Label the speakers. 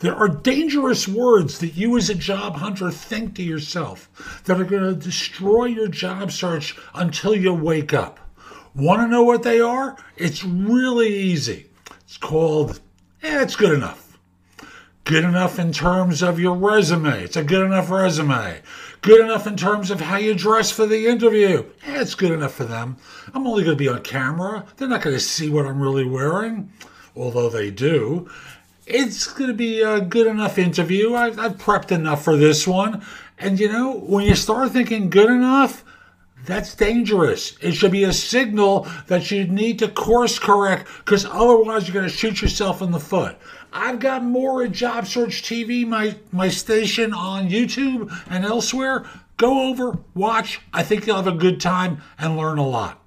Speaker 1: There are dangerous words that you, as a job hunter, think to yourself that are going to destroy your job search until you wake up. Want to know what they are? It's really easy. It's called, eh, it's good enough. Good enough in terms of your resume. It's a good enough resume. Good enough in terms of how you dress for the interview. Eh, it's good enough for them. I'm only going to be on camera. They're not going to see what I'm really wearing, although they do it's going to be a good enough interview. I've, I've, prepped enough for this one. And you know, when you start thinking good enough, that's dangerous. It should be a signal that you need to course correct because otherwise you're going to shoot yourself in the foot. I've got more at Job Search TV, my, my station on YouTube and elsewhere. Go over, watch. I think you'll have a good time and learn a lot.